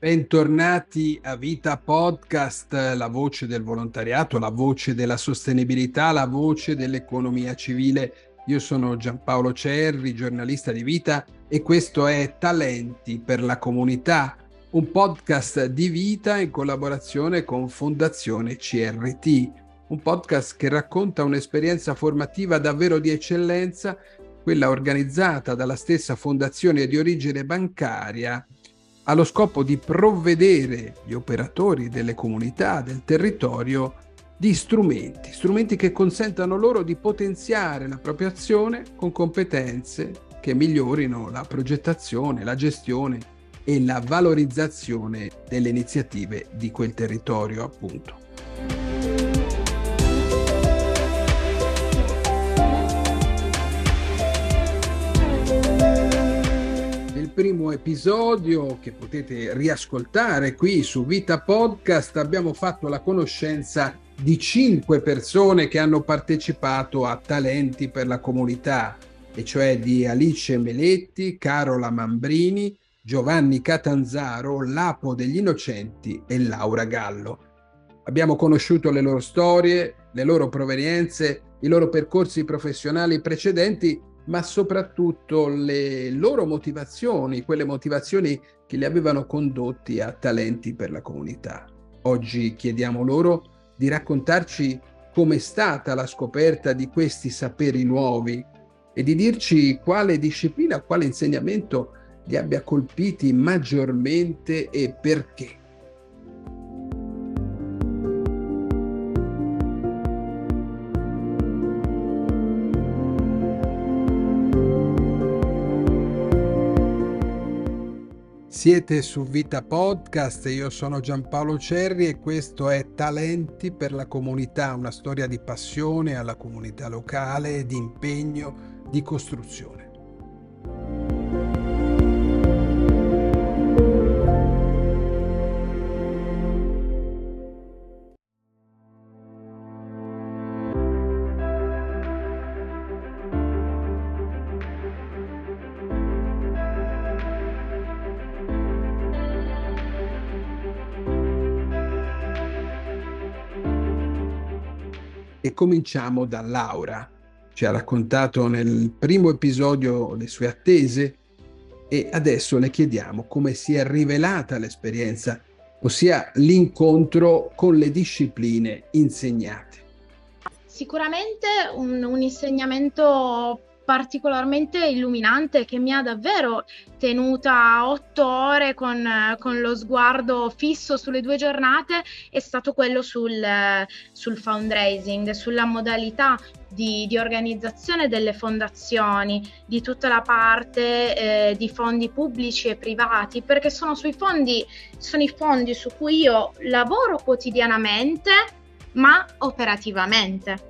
Bentornati a Vita Podcast, la voce del volontariato, la voce della sostenibilità, la voce dell'economia civile. Io sono Giampaolo Cerri, giornalista di Vita e questo è Talenti per la comunità, un podcast di Vita in collaborazione con Fondazione CRT, un podcast che racconta un'esperienza formativa davvero di eccellenza, quella organizzata dalla stessa fondazione di origine bancaria allo scopo di provvedere gli operatori delle comunità, del territorio, di strumenti, strumenti che consentano loro di potenziare la propria azione con competenze che migliorino la progettazione, la gestione e la valorizzazione delle iniziative di quel territorio, appunto. Primo episodio che potete riascoltare qui su Vita Podcast abbiamo fatto la conoscenza di cinque persone che hanno partecipato a Talenti per la comunità, e cioè di Alice Meletti, Carola Mambrini, Giovanni Catanzaro, Lapo degli Innocenti e Laura Gallo. Abbiamo conosciuto le loro storie, le loro provenienze, i loro percorsi professionali precedenti ma soprattutto le loro motivazioni, quelle motivazioni che li avevano condotti a talenti per la comunità. Oggi chiediamo loro di raccontarci com'è stata la scoperta di questi saperi nuovi e di dirci quale disciplina, quale insegnamento li abbia colpiti maggiormente e perché. Siete su Vita Podcast, io sono Giampaolo Cerri e questo è Talenti per la comunità, una storia di passione alla comunità locale, di impegno, di costruzione. E cominciamo da Laura. Ci ha raccontato nel primo episodio le sue attese e adesso le chiediamo come si è rivelata l'esperienza, ossia l'incontro con le discipline insegnate. Sicuramente un, un insegnamento particolarmente illuminante che mi ha davvero tenuta otto ore con, con, lo sguardo fisso sulle due giornate è stato quello sul, sul fundraising, sulla modalità di, di, organizzazione delle fondazioni, di tutta la parte eh, di fondi pubblici e privati, perché sono fondi, sono i fondi su cui io lavoro quotidianamente, ma operativamente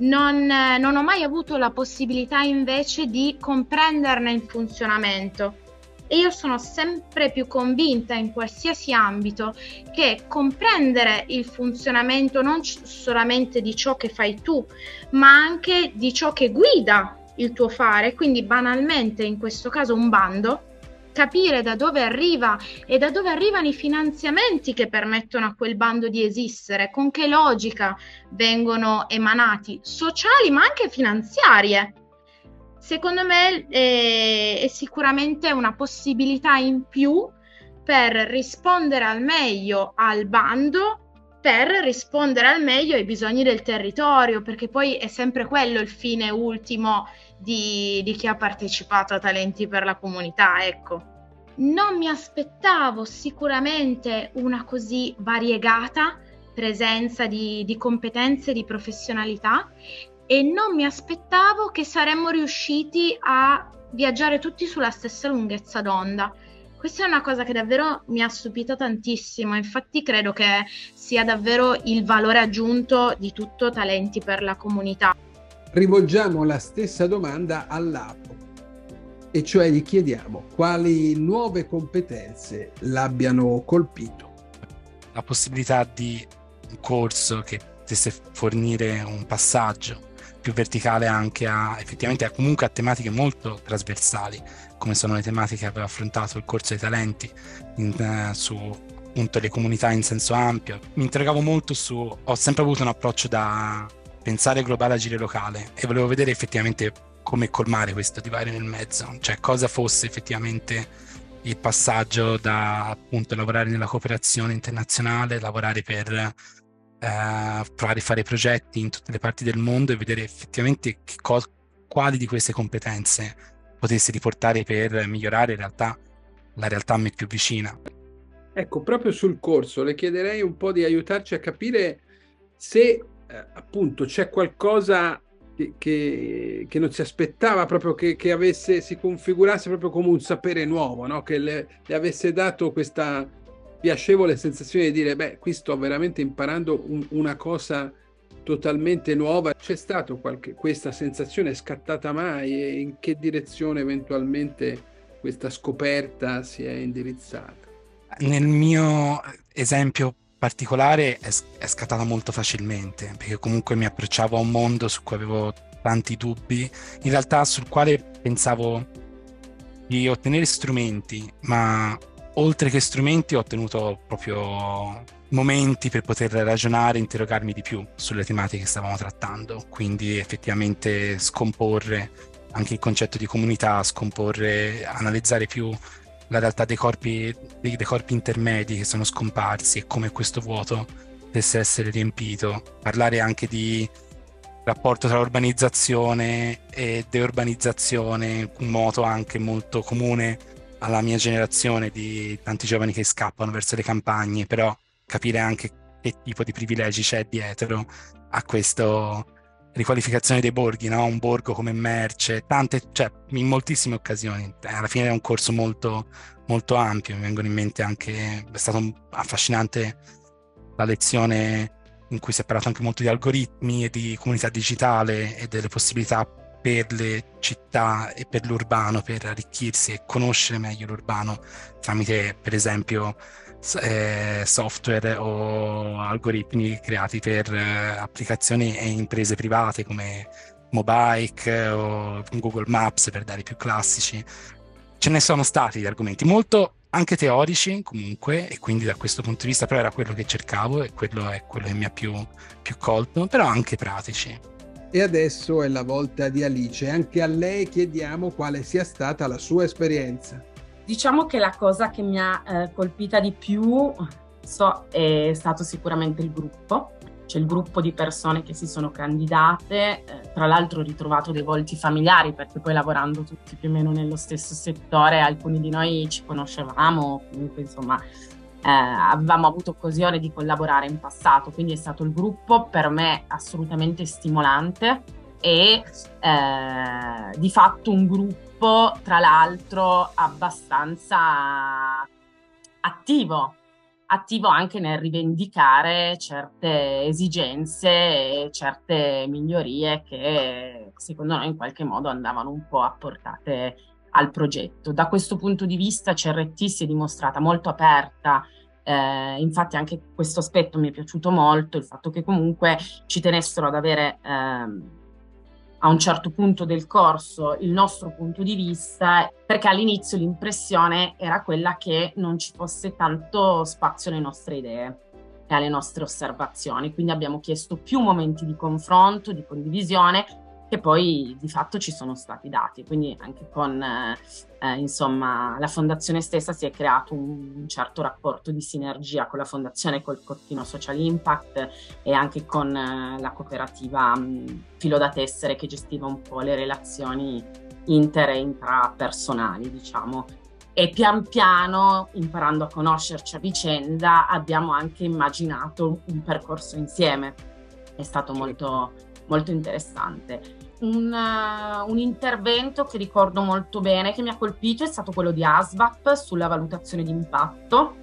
non, non ho mai avuto la possibilità invece di comprenderne il funzionamento. E io sono sempre più convinta in qualsiasi ambito che comprendere il funzionamento non solamente di ciò che fai tu, ma anche di ciò che guida il tuo fare, quindi banalmente in questo caso un bando, capire da dove arriva e da dove arrivano i finanziamenti che permettono a quel bando di esistere, con che logica vengono emanati, sociali ma anche finanziarie. Secondo me è, è sicuramente una possibilità in più per rispondere al meglio al bando per rispondere al meglio ai bisogni del territorio, perché poi è sempre quello il fine ultimo di, di chi ha partecipato a Talenti per la comunità, ecco. Non mi aspettavo sicuramente una così variegata presenza di, di competenze, di professionalità e non mi aspettavo che saremmo riusciti a viaggiare tutti sulla stessa lunghezza d'onda. Questa è una cosa che davvero mi ha stupito tantissimo, infatti credo che sia davvero il valore aggiunto di tutto Talenti per la comunità rivolgiamo la stessa domanda all'Apo, e cioè gli chiediamo quali nuove competenze l'abbiano colpito. La possibilità di un corso che potesse fornire un passaggio più verticale anche a effettivamente a, comunque a tematiche molto trasversali, come sono le tematiche che aveva affrontato il corso dei talenti in, uh, su appunto le comunità in senso ampio. Mi interrogavo molto su, ho sempre avuto un approccio da pensare globale, agire locale e volevo vedere effettivamente come colmare questo divario nel mezzo, cioè cosa fosse effettivamente il passaggio da appunto lavorare nella cooperazione internazionale, lavorare per eh, provare a fare progetti in tutte le parti del mondo e vedere effettivamente co- quali di queste competenze potessi riportare per migliorare in realtà la realtà a me più vicina. Ecco, proprio sul corso le chiederei un po' di aiutarci a capire se eh, appunto c'è qualcosa che, che, non si aspettava proprio che, che, avesse, si configurasse proprio come un sapere nuovo, no? che le, le, avesse dato questa piacevole sensazione di dire, beh, qui sto veramente imparando un, una cosa totalmente nuova. C'è stata questa sensazione scattata mai e in che direzione eventualmente questa scoperta si è indirizzata? Nel mio esempio particolare è, è scattata molto facilmente, perché comunque mi approcciavo a un mondo su cui avevo tanti dubbi, in realtà sul quale pensavo di ottenere strumenti, ma oltre che strumenti ho ottenuto proprio momenti per poter ragionare interrogarmi di più sulle tematiche che stavamo trattando, quindi effettivamente scomporre anche il concetto di comunità, scomporre, analizzare più la realtà dei corpi, dei, dei corpi intermedi che sono scomparsi e come questo vuoto potesse essere riempito. Parlare anche di rapporto tra urbanizzazione e deurbanizzazione, un moto anche molto comune alla mia generazione di tanti giovani che scappano verso le campagne, però capire anche che tipo di privilegi c'è dietro a questa riqualificazione dei borghi, no? un borgo come merce, tante, cioè in moltissime occasioni. Alla fine è un corso molto, molto ampio, mi vengono in mente anche, è stato affascinante la lezione in cui si è parlato anche molto di algoritmi e di comunità digitale e delle possibilità per le città e per l'urbano per arricchirsi e conoscere meglio l'urbano tramite per esempio eh, software o algoritmi creati per eh, applicazioni e imprese private come Mobike o Google Maps per dare i più classici. Ce ne sono stati di argomenti molto anche teorici comunque e quindi da questo punto di vista però era quello che cercavo e quello è quello che mi ha più, più colto, però anche pratici. E adesso è la volta di Alice, anche a lei chiediamo quale sia stata la sua esperienza. Diciamo che la cosa che mi ha eh, colpita di più so, è stato sicuramente il gruppo, c'è il gruppo di persone che si sono candidate, eh, tra l'altro ho ritrovato dei volti familiari perché poi lavorando tutti più o meno nello stesso settore, alcuni di noi ci conoscevamo, comunque insomma eh, avevamo avuto occasione di collaborare in passato, quindi è stato il gruppo per me assolutamente stimolante e eh, di fatto un gruppo tra l'altro abbastanza attivo attivo anche nel rivendicare certe esigenze e certe migliorie che secondo noi in qualche modo andavano un po' apportate al progetto. Da questo punto di vista CRT si è dimostrata molto aperta eh, infatti anche questo aspetto mi è piaciuto molto, il fatto che comunque ci tenessero ad avere ehm, a un certo punto del corso il nostro punto di vista, perché all'inizio l'impressione era quella che non ci fosse tanto spazio alle nostre idee e alle nostre osservazioni. Quindi abbiamo chiesto più momenti di confronto, di condivisione che poi di fatto ci sono stati dati. Quindi anche con eh, eh, insomma, la fondazione stessa si è creato un, un, certo rapporto di sinergia con la fondazione, col Cortino Social Impact e anche con eh, la cooperativa mh, Filo da Tessere che gestiva un po' le relazioni inter e intrapersonali, diciamo. E pian piano, imparando a conoscerci a vicenda, abbiamo anche immaginato un percorso insieme. È stato molto, molto interessante un, uh, un, intervento che ricordo molto bene, che mi ha colpito, è stato quello di ASVAP sulla valutazione di impatto.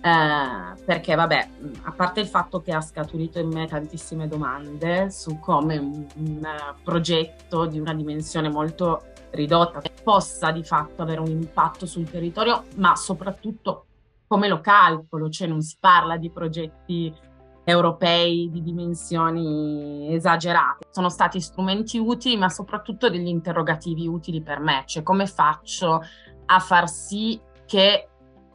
Eh, perché vabbè, a parte il fatto che ha scaturito in me tantissime domande su come un, un progetto di una dimensione molto ridotta possa di fatto avere un impatto sul territorio, ma soprattutto come lo calcolo, cioè non si parla di progetti europei di dimensioni esagerate. Sono stati strumenti utili, ma soprattutto degli interrogativi utili per me, cioè come faccio a far sì che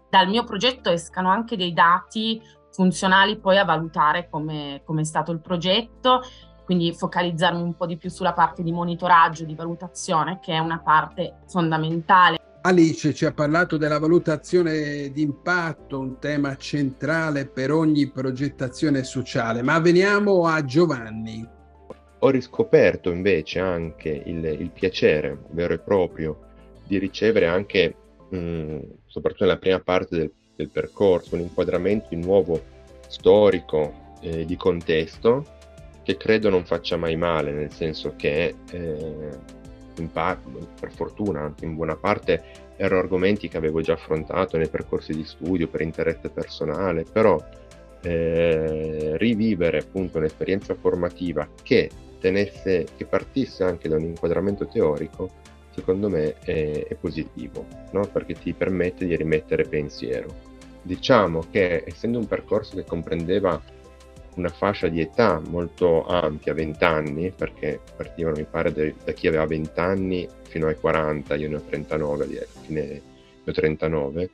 dal mio progetto escano anche dei dati funzionali poi a valutare come, come è stato il progetto, quindi focalizzarmi un po' di più sulla parte di monitoraggio, di valutazione, che è una parte fondamentale. Alice ci ha parlato della valutazione di impatto, un tema centrale per ogni progettazione sociale, ma veniamo a Giovanni. Ho riscoperto invece anche il, il piacere vero e proprio di ricevere anche, mh, soprattutto nella prima parte del, del, percorso, un inquadramento in nuovo storico eh, di contesto che credo non faccia mai male, nel senso che eh, parte, per fortuna, in buona parte erano argomenti che avevo già affrontato nei percorsi di studio per interesse personale, però eh, rivivere appunto un'esperienza formativa che tenesse, che partisse anche da un inquadramento teorico, secondo me è, è positivo, no? perché ti permette di rimettere pensiero. Diciamo che essendo un percorso che comprendeva una fascia di età molto ampia, 20 anni, perché partivano mi pare de, da chi aveva 20 anni fino ai 40, io ne ho 39, direi, fine ne ho 39,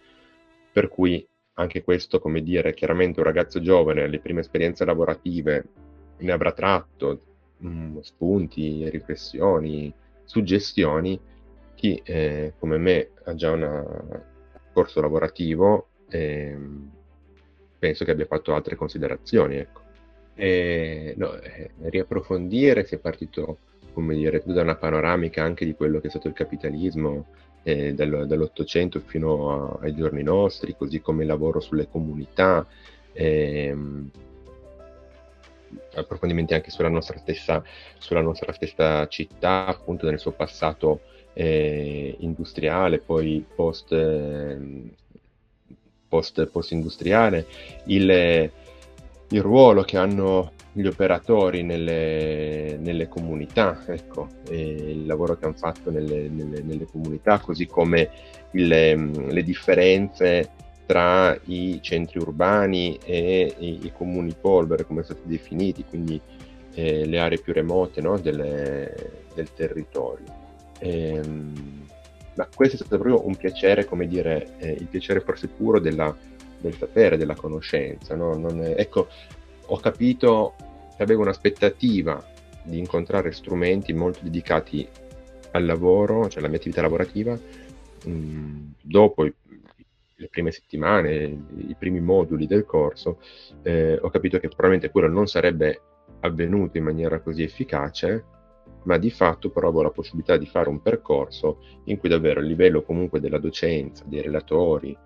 per cui anche questo, come dire, chiaramente un ragazzo giovane alle prime esperienze lavorative ne avrà tratto mh, mm, spunti, riflessioni, suggestioni, chi eh, come me ha già un corso lavorativo eh, penso che abbia fatto altre considerazioni, ecco eh, no, eh, riapprofondire, si è partito, come dire, da una panoramica anche di quello che è stato il capitalismo eh, dal, dall'Ottocento fino a, ai giorni nostri, così come il lavoro sulle comunità, ehm, approfondimenti anche sulla nostra stessa, sulla nostra stessa città, appunto nel suo passato eh, industriale, poi post, ehm, post, post industriale, il il ruolo che hanno gli operatori nelle, nelle comunità, ecco, il lavoro che hanno fatto nelle, nelle, nelle comunità, così come il, le differenze tra i centri urbani e i, i comuni polvere, come sono stati definiti, quindi eh, le aree più remote no, delle, del territorio. E, ehm, ma questo è stato proprio un piacere, come dire, eh, il piacere forse puro della, del sapere, della conoscenza. No? È, ecco, ho capito che avevo un'aspettativa di incontrare strumenti molto dedicati al lavoro, cioè alla mia attività lavorativa, mh, mm, dopo i, le prime settimane, i primi moduli del corso, eh, ho capito che probabilmente quello non sarebbe avvenuto in maniera così efficace, ma di fatto provo la possibilità di fare un percorso in cui davvero il livello comunque della docenza, dei relatori,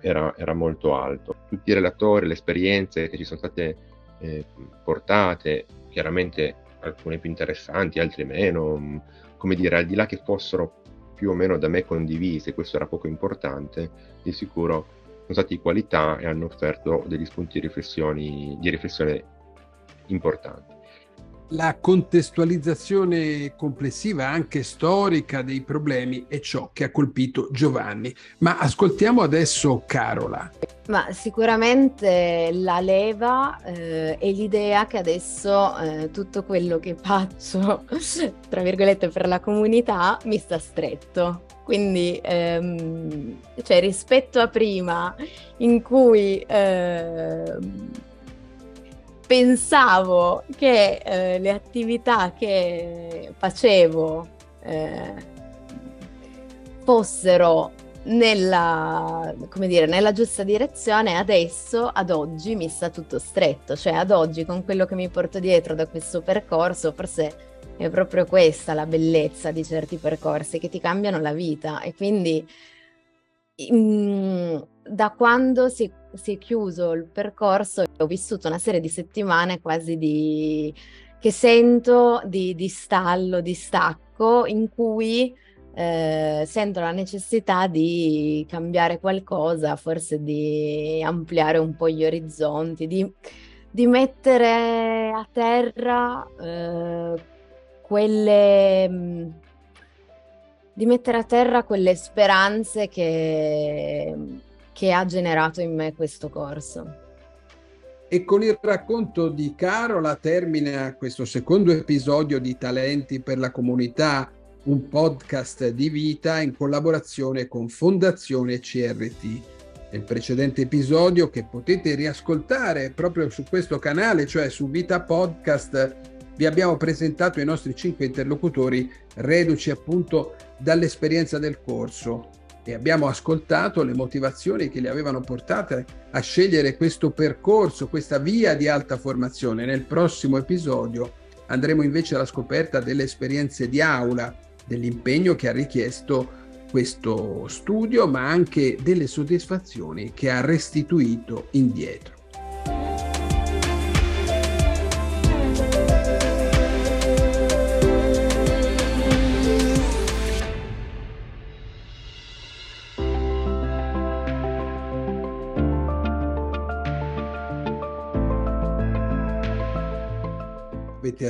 era, era, molto alto. Tutti i relatori, le esperienze che ci sono state eh, portate, chiaramente alcune più interessanti, altre meno, come dire, al di là che fossero più o meno da me condivise, questo era poco importante, di sicuro sono stati di qualità e hanno offerto degli spunti di, di riflessione importanti la contestualizzazione complessiva anche storica dei problemi è ciò che ha colpito Giovanni. Ma ascoltiamo adesso Carola. Ma sicuramente la leva eh, è l'idea che adesso eh, tutto quello che faccio, tra virgolette, per la comunità mi sta stretto. Quindi, ehm, cioè, rispetto a prima, in cui ehm, pensavo che eh, le attività che facevo eh, fossero nella, dire, nella giusta direzione, adesso, ad oggi, mi sta tutto stretto. Cioè, ad oggi, con quello che mi porto dietro da questo percorso, forse è proprio questa la bellezza di certi percorsi che ti cambiano la vita. E quindi, in, mm, da quando si si è chiuso il percorso, ho vissuto una serie di settimane quasi di che sento di, di stallo, di stacco, in cui eh, sento la necessità di cambiare qualcosa, forse di ampliare un po' gli orizzonti, di, di mettere a terra eh, quelle mm, di mettere a terra quelle speranze che che ha generato in me questo corso. E con il racconto di Carola termina questo secondo episodio di Talenti per la comunità, un podcast di vita in collaborazione con Fondazione CRT. Nel precedente episodio che potete riascoltare proprio su questo canale, cioè su Vita Podcast, vi abbiamo presentato i nostri cinque interlocutori reduci appunto dall'esperienza del corso e abbiamo ascoltato le motivazioni che li avevano portate a scegliere questo percorso, questa via di alta formazione. Nel prossimo episodio andremo invece alla scoperta delle esperienze di aula, dell'impegno che ha richiesto questo studio, ma anche delle soddisfazioni che ha restituito indietro.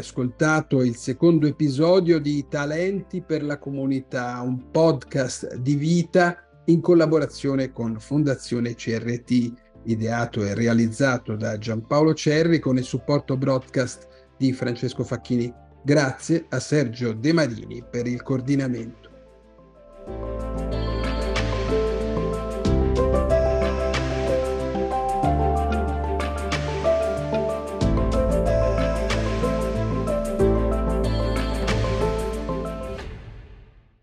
Ascoltato il secondo episodio di Talenti per la comunità, un podcast di vita in collaborazione con Fondazione CRT, ideato e realizzato da Giampaolo Cerri con il supporto broadcast di Francesco Facchini. Grazie a Sergio De Marini per il coordinamento.